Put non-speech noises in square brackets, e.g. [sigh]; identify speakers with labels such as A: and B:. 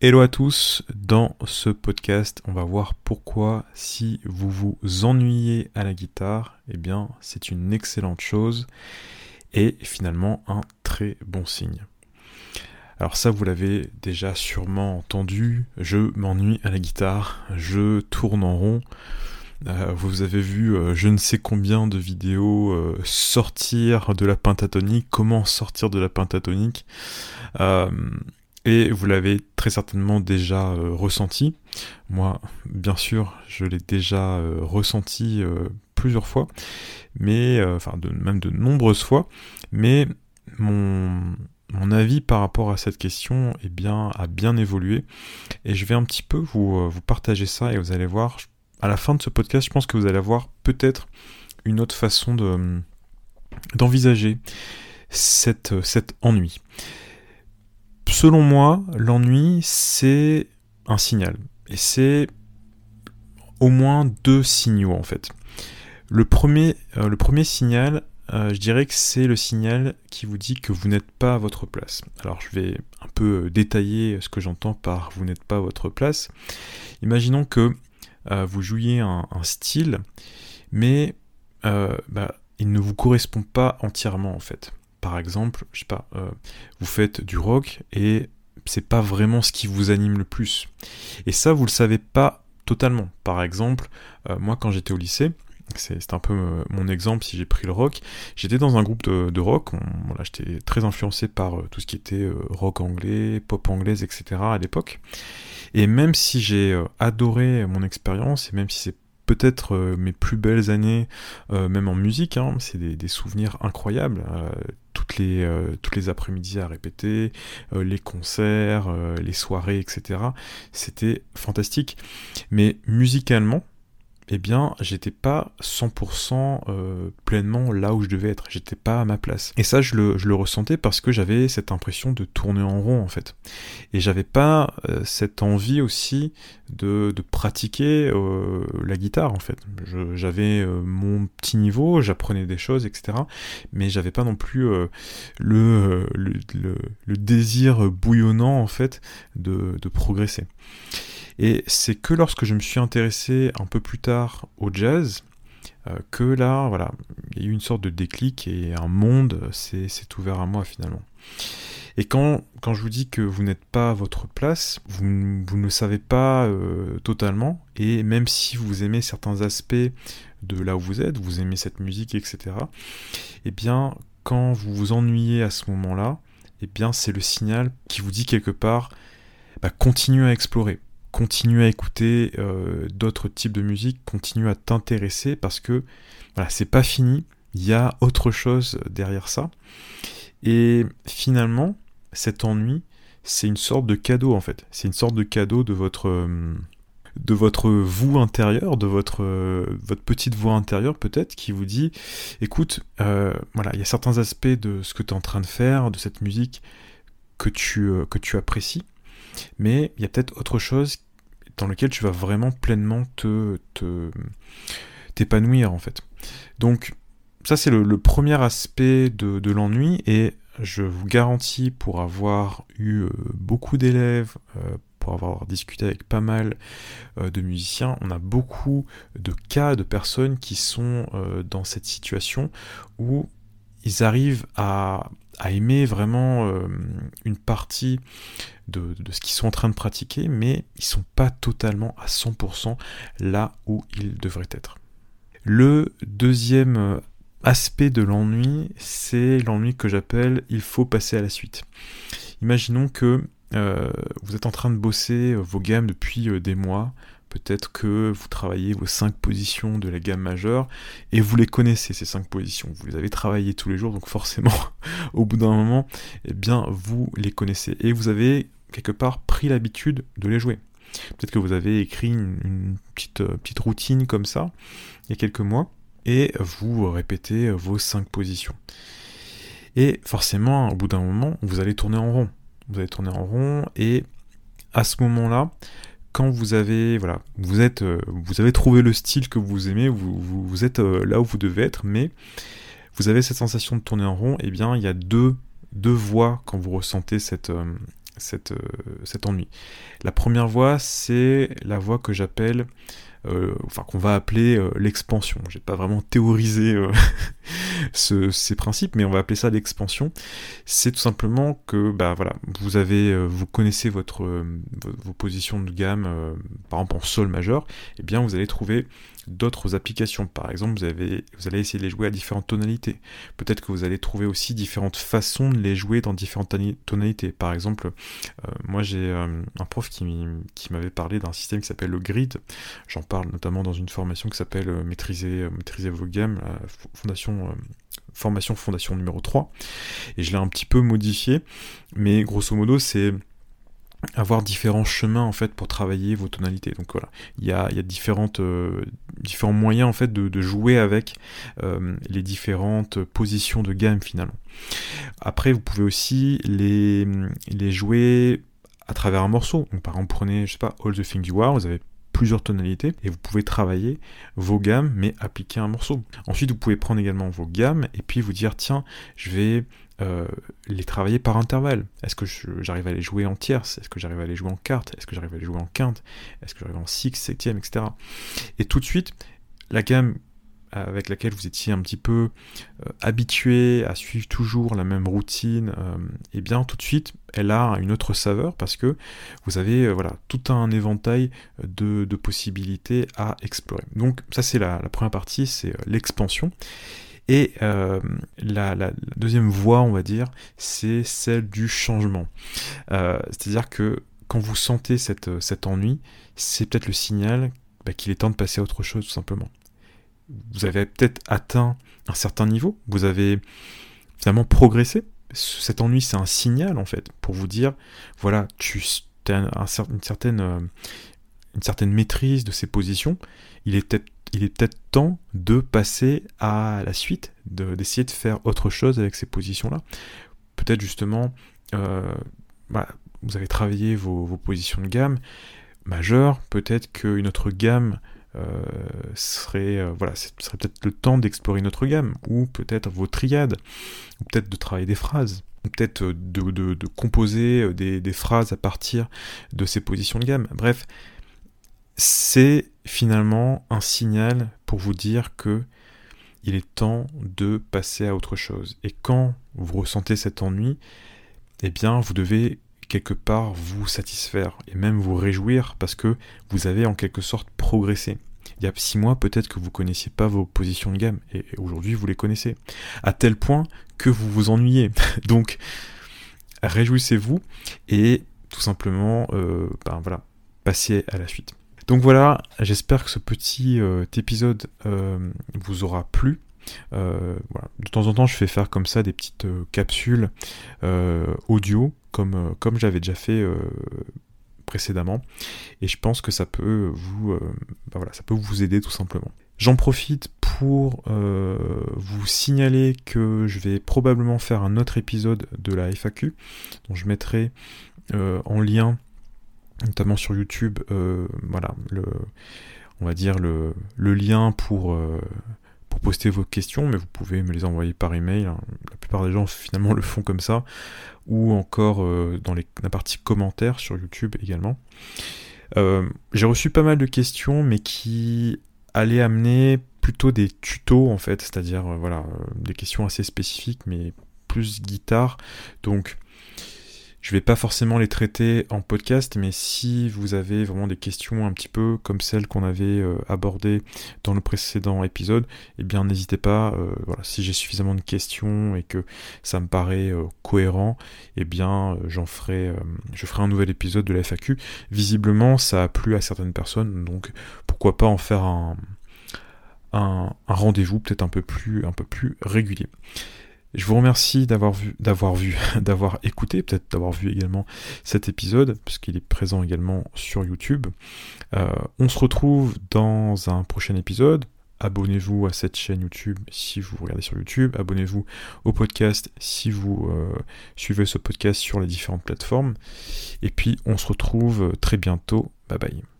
A: Hello à tous, dans ce podcast on va voir pourquoi si vous vous ennuyez à la guitare, eh bien c'est une excellente chose et finalement un très bon signe. Alors ça vous l'avez déjà sûrement entendu, je m'ennuie à la guitare, je tourne en rond, euh, vous avez vu euh, je ne sais combien de vidéos euh, sortir de la pentatonique, comment sortir de la pentatonique. Et vous l'avez très certainement déjà euh, ressenti. Moi, bien sûr, je l'ai déjà euh, ressenti euh, plusieurs fois, mais enfin même de nombreuses fois. Mais mon, mon avis par rapport à cette question eh bien, a bien évolué. Et je vais un petit peu vous, vous partager ça et vous allez voir, à la fin de ce podcast, je pense que vous allez avoir peut-être une autre façon de, d'envisager cet ennui. Selon moi, l'ennui, c'est un signal. Et c'est au moins deux signaux en fait. Le premier, euh, le premier signal, euh, je dirais que c'est le signal qui vous dit que vous n'êtes pas à votre place. Alors je vais un peu euh, détailler ce que j'entends par vous n'êtes pas à votre place. Imaginons que vous jouiez un, style, mais bah, il ne vous correspond pas entièrement en fait par exemple, je sais pas, euh, vous faites du rock et c'est pas vraiment ce qui vous anime le plus. Et ça, vous le savez pas totalement. Par exemple, euh, moi quand j'étais au lycée, c'est un peu euh, mon exemple si j'ai pris le rock. J'étais dans un groupe de, rock, j'étais très influencé par tout ce qui était rock anglais, pop anglaise, etc. à l'époque. Et même si j'ai adoré mon expérience, et même si c'est peut-être mes plus belles années, même en musique, hein, c'est des, souvenirs incroyables euh, toutes les après-midi à répéter, euh, les concerts, euh, les soirées, etc. C'était fantastique. Mais musicalement, eh bien, j'étais pas 100% euh, pleinement là où je devais être. J'étais pas à ma place. Et ça, je le, ressentais parce que j'avais cette impression de tourner en rond, en fait. Et j'avais pas euh, cette envie aussi de, pratiquer euh, la guitare, en fait. J'avais mon petit niveau, j'apprenais des choses, etc. Mais j'avais pas non plus le, désir bouillonnant, en fait, de progresser. Et c'est que lorsque je me suis intéressé un peu plus tard au jazz, euh, que là, voilà, il y a eu une sorte de déclic et un monde s'est ouvert à moi finalement. Et quand, quand je vous dis que vous n'êtes pas à votre place, vous, vous ne le savez pas euh, totalement, et même si vous aimez certains aspects de là où vous êtes, vous aimez cette musique, etc., eh bien, quand vous vous ennuyez à ce moment-là, eh bien, c'est le signal qui vous dit quelque part, bah, continuez à explorer continue à écouter euh, d'autres types de musique, continue à t'intéresser parce que voilà, c'est pas fini, il y a autre chose derrière ça. Et finalement, cet ennui, c'est une sorte de cadeau en fait. C'est une sorte de cadeau de votre euh, de votre vous intérieur, de votre votre petite voix intérieure peut-être qui vous dit écoute, euh, voilà, il y a certains aspects de ce que tu es en train de faire, de cette musique que tu que tu apprécies mais il y a peut-être autre chose dans lequel tu vas vraiment pleinement te, t'épanouir en fait. Donc ça c'est le, premier aspect de, l'ennui et je vous garantis pour avoir eu euh, beaucoup d'élèves, euh, pour avoir discuté avec pas mal euh, de musiciens, on a beaucoup de cas de personnes qui sont dans cette situation où ils arrivent à, aimer vraiment une partie de, ce qu'ils sont en train de pratiquer, mais ils sont pas totalement à 100% là où ils devraient être. Le deuxième euh, aspect de l'ennui, c'est l'ennui que j'appelle il faut passer à la suite. Imaginons que euh, vous êtes en train de bosser vos gammes depuis des mois, Peut-être que vous travaillez vos cinq positions de la gamme majeure et vous les connaissez ces cinq positions. Vous les avez travaillées tous les jours, donc forcément, [laughs] au bout d'un moment, eh bien, vous les connaissez et vous avez quelque part pris l'habitude de les jouer. Peut-être que vous avez écrit une, petite, euh, petite routine comme ça il y a quelques mois et vous répétez vos cinq positions. Et forcément, au bout d'un moment, vous allez tourner en rond. Vous allez tourner en rond et à ce moment-là, quand vous avez voilà, vous êtes, euh, vous avez trouvé le style que vous aimez, vous, êtes euh, là où vous devez être, mais vous avez cette sensation de tourner en rond, et eh bien il y a deux, deux voies quand vous ressentez cette, cette, cet ennui. La première voie, c'est la voie que j'appelle euh, enfin qu'on va appeler euh, l'expansion. J'ai pas vraiment théorisé euh, [laughs] ces principes, mais on va appeler ça l'expansion. C'est tout simplement que, bah voilà, vous avez, vous connaissez votre, vos positions de gamme, par exemple en sol majeur, et eh bien vous allez trouver d'autres applications. Par exemple, vous, avez, vous allez essayer de les jouer à différentes tonalités. Peut-être que vous allez trouver aussi différentes façons de les jouer dans différentes tonalités. Par exemple, euh, moi j'ai euh, un prof qui, m'avait parlé d'un système qui s'appelle le grid. J'en parle notamment dans une formation qui s'appelle euh, maîtriser, maîtriser vos gammes, la fondation formation fondation numéro 3 et je l'ai un petit peu modifié mais grosso modo c'est avoir différents chemins en fait pour travailler vos tonalités. Donc voilà, il y a, y a différentes, euh, différents moyens en fait de, jouer avec euh, les différentes positions de gamme finalement. Après, vous pouvez aussi les, les jouer à travers un morceau. Donc par exemple, prenez, je sais pas, All the Things You Are, vous avez plusieurs tonalités et vous pouvez travailler vos gammes mais appliquer un morceau. Ensuite, vous pouvez prendre également vos gammes et puis vous dire tiens, je vais euh, les travailler par intervalle. Est-ce que j'arrive à les jouer en tierce? Est-ce que j'arrive à les jouer en quarte? Est-ce que j'arrive à les jouer en quinte? Est-ce que j'arrive en six, septième, etc. Et tout de suite, la gamme avec laquelle vous étiez un petit peu euh, habitué à suivre toujours la même routine, et euh, eh bien tout de suite, elle a une autre saveur parce que vous avez voilà tout un éventail de, possibilités à explorer. Donc ça c'est la, première partie, c'est l'expansion. Et euh, la, deuxième voie, on va dire, c'est celle du changement. Euh, c'est-à-dire que quand vous sentez cette, cet ennui, c'est peut-être le signal bah, qu'il est temps de passer à autre chose, tout simplement. Vous avez peut-être atteint un certain niveau, vous avez finalement progressé. Cet ennui, c'est un signal, en fait, pour vous dire, voilà, tu as une, certaine, euh, une certaine maîtrise de ces positions, il est peut-être temps de passer à la suite, d'essayer de, faire autre chose avec ces positions-là. Peut-être justement, euh, vous avez travaillé vos, positions de gamme majeures, peut-être qu'une autre gamme serait, euh, voilà, ce serait peut-être le temps d'explorer une autre gamme, ou peut-être vos triades, ou peut-être de travailler des phrases, ou peut-être de, composer des, des phrases à partir de ces positions de gamme. Bref, c'est finalement un signal pour vous dire que il est temps de passer à autre chose. Et quand vous ressentez cet ennui, eh bien, vous devez quelque part vous satisfaire et même vous réjouir parce que vous avez en quelque sorte progressé. Il y a six mois, peut-être que vous connaissiez pas vos positions de gamme et aujourd'hui vous les connaissez. À tel point que vous vous ennuyez. [laughs] Donc, réjouissez-vous et tout simplement, euh, ben voilà, passez à la suite. Donc voilà, j'espère que ce petit euh, épisode euh, vous aura plu. Euh, de temps en temps, je fais faire comme ça des petites capsules audio, comme, comme j'avais déjà fait précédemment. Et je pense que ça peut vous, bah voilà, ça peut vous aider tout simplement. J'en profite pour vous signaler que je vais probablement faire un autre épisode de la FAQ, dont je mettrai en lien notamment sur YouTube, euh, voilà, le, on va dire le, le lien pour, euh, poster vos questions, mais vous pouvez me les envoyer par email. Hein. La plupart des gens finalement [laughs] le font comme ça, ou encore euh, dans les, la partie commentaires sur YouTube également. J'ai reçu pas mal de questions, mais qui allaient amener plutôt des tutos en fait, c'est-à-dire voilà des questions assez spécifiques, mais plus guitare. Donc je vais pas forcément les traiter en podcast, mais si vous avez vraiment des questions un petit peu comme celles qu'on avait euh, abordées dans le précédent épisode, eh bien n'hésitez pas, euh, voilà, si j'ai suffisamment de questions et que ça me paraît euh, cohérent, eh bien j'en ferai, je ferai un nouvel épisode de la FAQ. Visiblement, ça a plu à certaines personnes, donc pourquoi pas en faire un, un, un rendez-vous peut-être un peu plus, un peu plus régulier. Je vous remercie d'avoir vu, d'avoir vu, [laughs] d'avoir écouté, peut-être d'avoir vu également cet épisode, puisqu'il est présent également sur YouTube. Euh, on se retrouve dans un prochain épisode. Abonnez-vous à cette chaîne YouTube si vous regardez sur YouTube. Abonnez-vous au podcast si vous euh, suivez ce podcast sur les différentes plateformes. Et puis on se retrouve très bientôt. Bye bye.